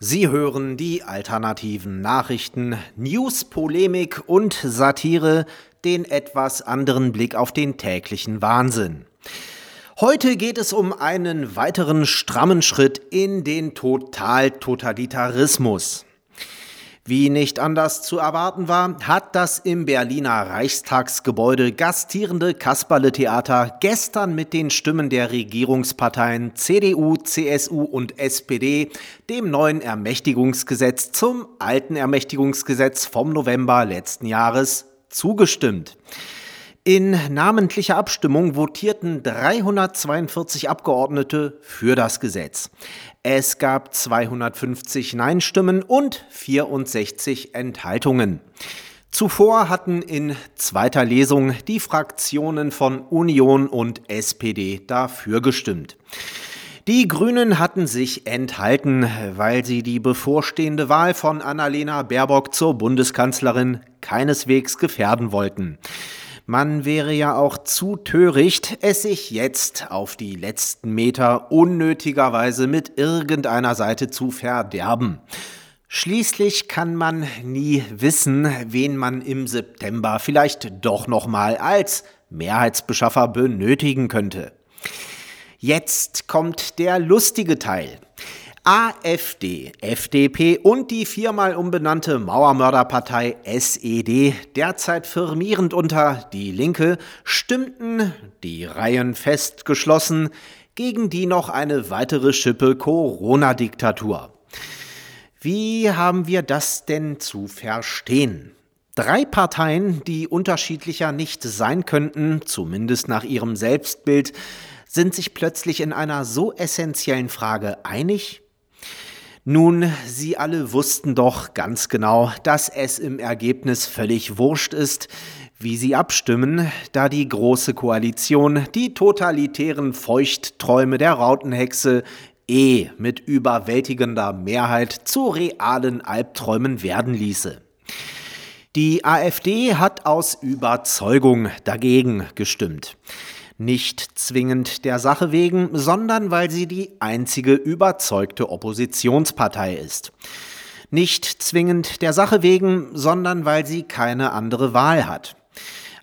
Sie hören die alternativen Nachrichten, News, Polemik und Satire, den etwas anderen Blick auf den täglichen Wahnsinn. Heute geht es um einen weiteren strammen Schritt in den Totaltotalitarismus. Wie nicht anders zu erwarten war, hat das im Berliner Reichstagsgebäude gastierende Kasperle-Theater gestern mit den Stimmen der Regierungsparteien CDU, CSU und SPD dem neuen Ermächtigungsgesetz zum alten Ermächtigungsgesetz vom November letzten Jahres zugestimmt. In namentlicher Abstimmung votierten 342 Abgeordnete für das Gesetz. Es gab 250 Nein-Stimmen und 64 Enthaltungen. Zuvor hatten in zweiter Lesung die Fraktionen von Union und SPD dafür gestimmt. Die Grünen hatten sich enthalten, weil sie die bevorstehende Wahl von Annalena Baerbock zur Bundeskanzlerin keineswegs gefährden wollten. Man wäre ja auch zu töricht, es sich jetzt auf die letzten Meter unnötigerweise mit irgendeiner Seite zu verderben. Schließlich kann man nie wissen, wen man im September vielleicht doch nochmal als Mehrheitsbeschaffer benötigen könnte. Jetzt kommt der lustige Teil. AfD, FDP und die viermal umbenannte Mauermörderpartei SED, derzeit firmierend unter Die Linke, stimmten, die Reihen festgeschlossen, gegen die noch eine weitere Schippe Corona-Diktatur. Wie haben wir das denn zu verstehen? Drei Parteien, die unterschiedlicher nicht sein könnten, zumindest nach ihrem Selbstbild, sind sich plötzlich in einer so essentiellen Frage einig? Nun, Sie alle wussten doch ganz genau, dass es im Ergebnis völlig wurscht ist, wie Sie abstimmen, da die Große Koalition die totalitären Feuchtträume der Rautenhexe eh mit überwältigender Mehrheit zu realen Albträumen werden ließe. Die AfD hat aus Überzeugung dagegen gestimmt. Nicht zwingend der Sache wegen, sondern weil sie die einzige überzeugte Oppositionspartei ist. Nicht zwingend der Sache wegen, sondern weil sie keine andere Wahl hat.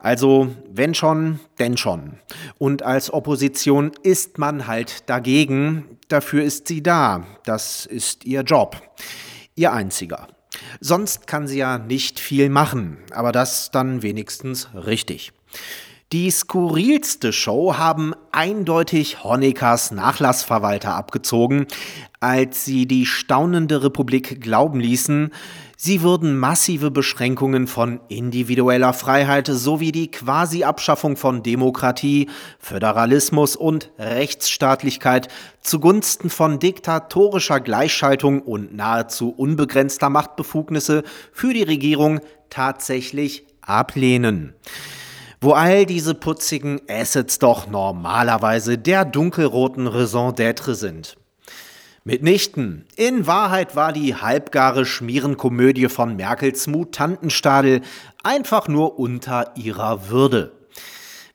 Also, wenn schon, denn schon. Und als Opposition ist man halt dagegen. Dafür ist sie da. Das ist ihr Job. Ihr einziger. Sonst kann sie ja nicht viel machen, aber das dann wenigstens richtig. Die skurrilste Show haben eindeutig Honeckers Nachlassverwalter abgezogen, als sie die staunende Republik glauben ließen, sie würden massive Beschränkungen von individueller Freiheit sowie die Quasi-Abschaffung von Demokratie, Föderalismus und Rechtsstaatlichkeit zugunsten von diktatorischer Gleichschaltung und nahezu unbegrenzter Machtbefugnisse für die Regierung tatsächlich ablehnen wo all diese putzigen Assets doch normalerweise der dunkelroten Raison d'être sind. Mitnichten. In Wahrheit war die halbgare Schmierenkomödie von Merkels Mutantenstadel einfach nur unter ihrer Würde.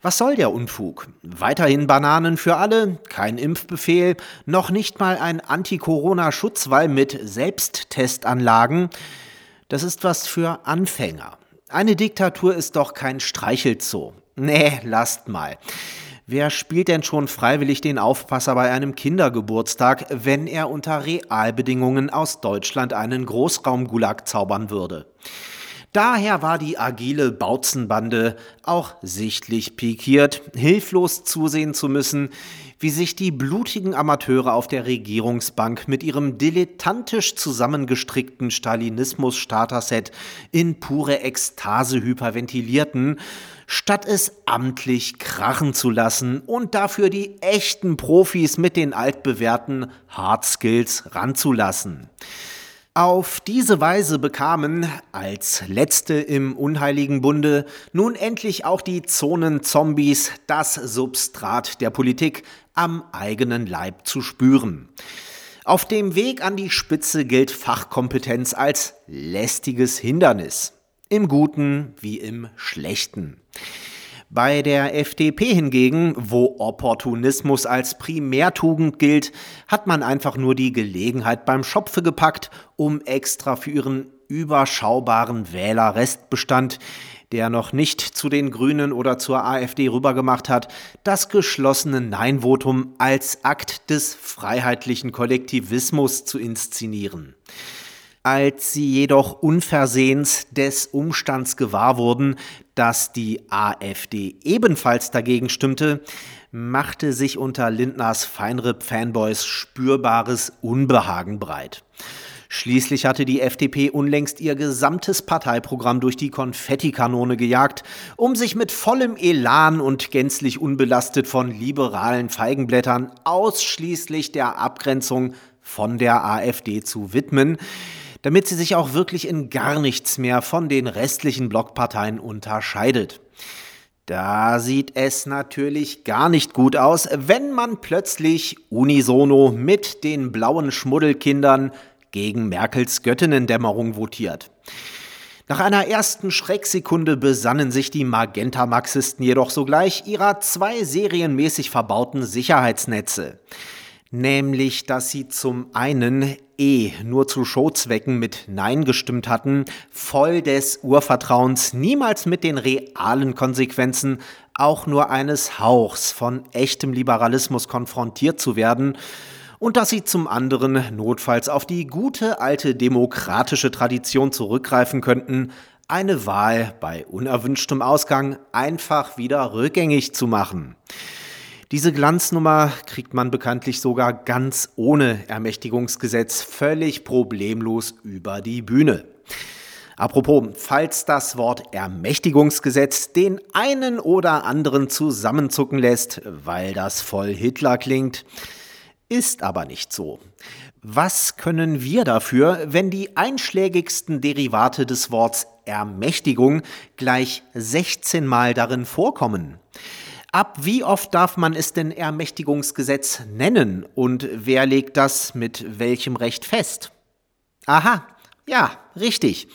Was soll der Unfug? Weiterhin Bananen für alle, kein Impfbefehl, noch nicht mal ein Anti-Corona-Schutzwall mit Selbsttestanlagen. Das ist was für Anfänger. Eine Diktatur ist doch kein Streichelzoo. Nee, lasst mal. Wer spielt denn schon freiwillig den Aufpasser bei einem Kindergeburtstag, wenn er unter Realbedingungen aus Deutschland einen Großraumgulag zaubern würde? Daher war die agile Bautzenbande auch sichtlich pikiert, hilflos zusehen zu müssen, wie sich die blutigen Amateure auf der Regierungsbank mit ihrem dilettantisch zusammengestrickten Stalinismus-Starter-Set in pure Ekstase hyperventilierten, statt es amtlich krachen zu lassen und dafür die echten Profis mit den altbewährten Hard Skills ranzulassen. Auf diese Weise bekamen, als letzte im unheiligen Bunde, nun endlich auch die Zonenzombies das Substrat der Politik am eigenen Leib zu spüren. Auf dem Weg an die Spitze gilt Fachkompetenz als lästiges Hindernis, im Guten wie im Schlechten. Bei der FDP hingegen, wo Opportunismus als Primärtugend gilt, hat man einfach nur die Gelegenheit beim Schopfe gepackt, um extra für ihren überschaubaren Wählerrestbestand, der noch nicht zu den Grünen oder zur AfD rübergemacht hat, das geschlossene Nein-Votum als Akt des freiheitlichen Kollektivismus zu inszenieren. Als sie jedoch unversehens des Umstands gewahr wurden, dass die AfD ebenfalls dagegen stimmte, machte sich unter Lindners Feinripp-Fanboys spürbares Unbehagen breit. Schließlich hatte die FDP unlängst ihr gesamtes Parteiprogramm durch die Konfettikanone gejagt, um sich mit vollem Elan und gänzlich unbelastet von liberalen Feigenblättern ausschließlich der Abgrenzung von der AfD zu widmen, damit sie sich auch wirklich in gar nichts mehr von den restlichen Blockparteien unterscheidet. Da sieht es natürlich gar nicht gut aus, wenn man plötzlich unisono mit den blauen Schmuddelkindern gegen Merkels Göttinnendämmerung votiert. Nach einer ersten Schrecksekunde besannen sich die Magenta-Marxisten jedoch sogleich ihrer zwei serienmäßig verbauten Sicherheitsnetze nämlich dass sie zum einen eh nur zu Showzwecken mit Nein gestimmt hatten, voll des Urvertrauens, niemals mit den realen Konsequenzen auch nur eines Hauchs von echtem Liberalismus konfrontiert zu werden, und dass sie zum anderen notfalls auf die gute alte demokratische Tradition zurückgreifen könnten, eine Wahl bei unerwünschtem Ausgang einfach wieder rückgängig zu machen. Diese Glanznummer kriegt man bekanntlich sogar ganz ohne Ermächtigungsgesetz völlig problemlos über die Bühne. Apropos, falls das Wort Ermächtigungsgesetz den einen oder anderen zusammenzucken lässt, weil das voll Hitler klingt, ist aber nicht so. Was können wir dafür, wenn die einschlägigsten Derivate des Worts Ermächtigung gleich 16 Mal darin vorkommen? Ab wie oft darf man es denn Ermächtigungsgesetz nennen und wer legt das mit welchem Recht fest? Aha, ja, richtig.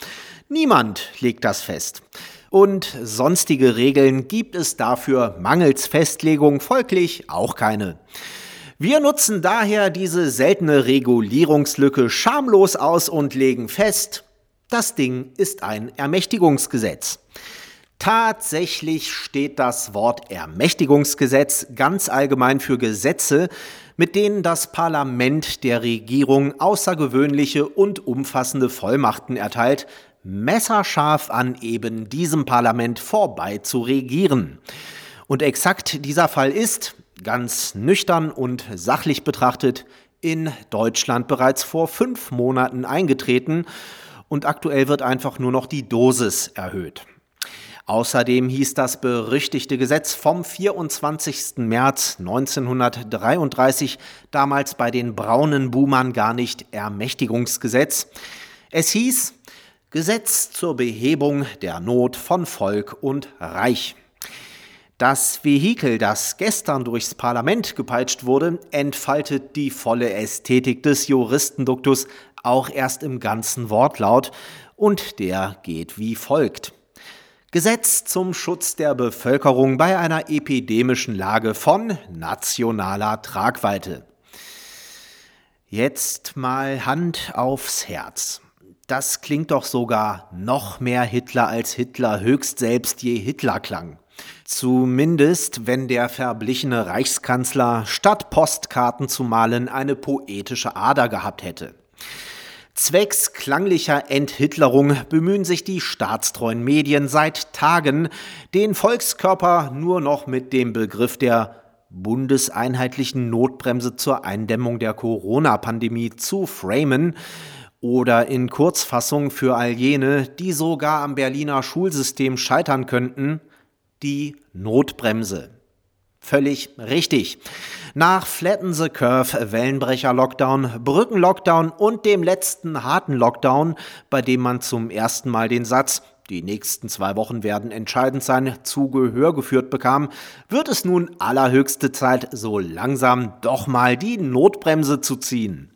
Niemand legt das fest. Und sonstige Regeln gibt es dafür mangels Festlegung folglich auch keine. Wir nutzen daher diese seltene Regulierungslücke schamlos aus und legen fest, das Ding ist ein Ermächtigungsgesetz. Tatsächlich steht das Wort Ermächtigungsgesetz ganz allgemein für Gesetze, mit denen das Parlament der Regierung außergewöhnliche und umfassende Vollmachten erteilt, messerscharf an eben diesem Parlament vorbei zu regieren. Und exakt dieser Fall ist, ganz nüchtern und sachlich betrachtet, in Deutschland bereits vor fünf Monaten eingetreten und aktuell wird einfach nur noch die Dosis erhöht. Außerdem hieß das berüchtigte Gesetz vom 24. März 1933 damals bei den braunen Boomern gar nicht Ermächtigungsgesetz. Es hieß Gesetz zur Behebung der Not von Volk und Reich. Das Vehikel, das gestern durchs Parlament gepeitscht wurde, entfaltet die volle Ästhetik des Juristenduktus auch erst im ganzen Wortlaut, und der geht wie folgt. Gesetz zum Schutz der Bevölkerung bei einer epidemischen Lage von nationaler Tragweite. Jetzt mal Hand aufs Herz. Das klingt doch sogar noch mehr Hitler als Hitler höchst selbst je Hitler klang. Zumindest, wenn der verblichene Reichskanzler statt Postkarten zu malen eine poetische Ader gehabt hätte. Zwecks klanglicher Enthitlerung bemühen sich die staatstreuen Medien seit Tagen, den Volkskörper nur noch mit dem Begriff der bundeseinheitlichen Notbremse zur Eindämmung der Corona-Pandemie zu framen oder in Kurzfassung für all jene, die sogar am Berliner Schulsystem scheitern könnten, die Notbremse. Völlig richtig. Nach Flatten the Curve, Wellenbrecher-Lockdown, Brücken-Lockdown und dem letzten harten Lockdown, bei dem man zum ersten Mal den Satz die nächsten zwei Wochen werden entscheidend sein, zu Gehör geführt bekam, wird es nun allerhöchste Zeit, so langsam doch mal die Notbremse zu ziehen.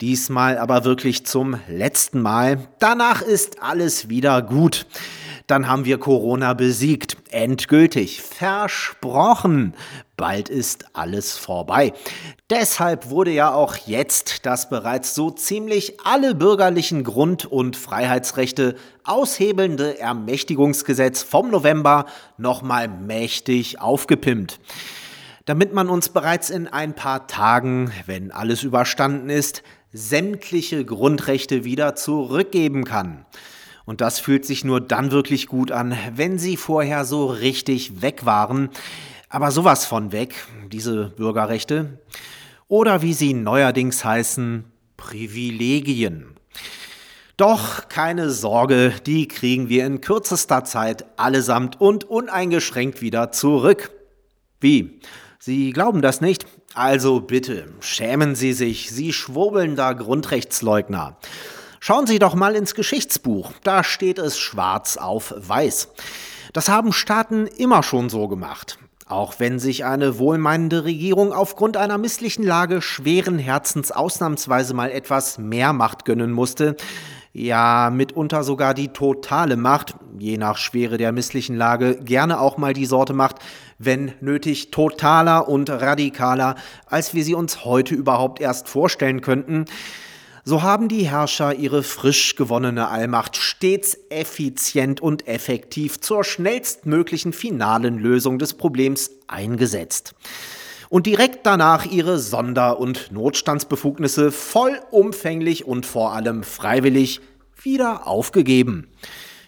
Diesmal aber wirklich zum letzten Mal. Danach ist alles wieder gut. Dann haben wir Corona besiegt. endgültig, versprochen, bald ist alles vorbei. Deshalb wurde ja auch jetzt das bereits so ziemlich alle bürgerlichen Grund- und Freiheitsrechte aushebelnde Ermächtigungsgesetz vom November nochmal mächtig aufgepimpt damit man uns bereits in ein paar Tagen, wenn alles überstanden ist, sämtliche Grundrechte wieder zurückgeben kann. Und das fühlt sich nur dann wirklich gut an, wenn sie vorher so richtig weg waren. Aber sowas von weg, diese Bürgerrechte. Oder wie sie neuerdings heißen, Privilegien. Doch keine Sorge, die kriegen wir in kürzester Zeit allesamt und uneingeschränkt wieder zurück. Wie? Sie glauben das nicht? Also bitte, schämen Sie sich, Sie schwurbelnder Grundrechtsleugner. Schauen Sie doch mal ins Geschichtsbuch, da steht es schwarz auf weiß. Das haben Staaten immer schon so gemacht. Auch wenn sich eine wohlmeinende Regierung aufgrund einer misslichen Lage schweren Herzens ausnahmsweise mal etwas mehr Macht gönnen musste, ja mitunter sogar die totale Macht, je nach Schwere der misslichen Lage, gerne auch mal die Sorte Macht, wenn nötig totaler und radikaler, als wir sie uns heute überhaupt erst vorstellen könnten, so haben die Herrscher ihre frisch gewonnene Allmacht stets effizient und effektiv zur schnellstmöglichen finalen Lösung des Problems eingesetzt und direkt danach ihre Sonder- und Notstandsbefugnisse vollumfänglich und vor allem freiwillig wieder aufgegeben.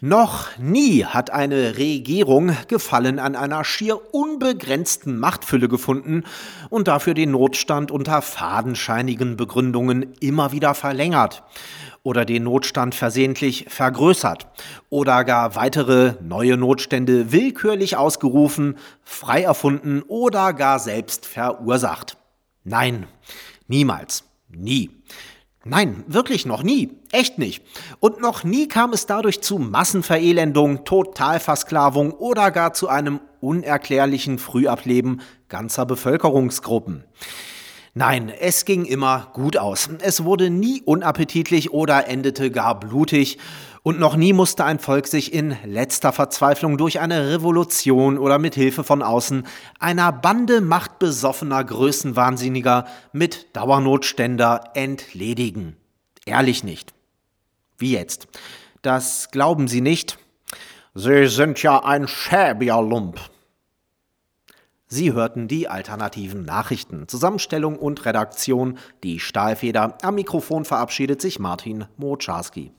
Noch nie hat eine Regierung Gefallen an einer schier unbegrenzten Machtfülle gefunden und dafür den Notstand unter fadenscheinigen Begründungen immer wieder verlängert oder den Notstand versehentlich vergrößert oder gar weitere neue Notstände willkürlich ausgerufen, frei erfunden oder gar selbst verursacht. Nein, niemals, nie. Nein, wirklich noch nie. Echt nicht. Und noch nie kam es dadurch zu Massenverelendung, Totalversklavung oder gar zu einem unerklärlichen Frühableben ganzer Bevölkerungsgruppen. Nein, es ging immer gut aus. Es wurde nie unappetitlich oder endete gar blutig. Und noch nie musste ein Volk sich in letzter Verzweiflung durch eine Revolution oder mit Hilfe von außen einer Bande machtbesoffener Größenwahnsinniger mit Dauernotständer entledigen. Ehrlich nicht. Wie jetzt? Das glauben Sie nicht? Sie sind ja ein schäbiger Lump. Sie hörten die alternativen Nachrichten. Zusammenstellung und Redaktion die Stahlfeder. Am Mikrofon verabschiedet sich Martin Moczarski.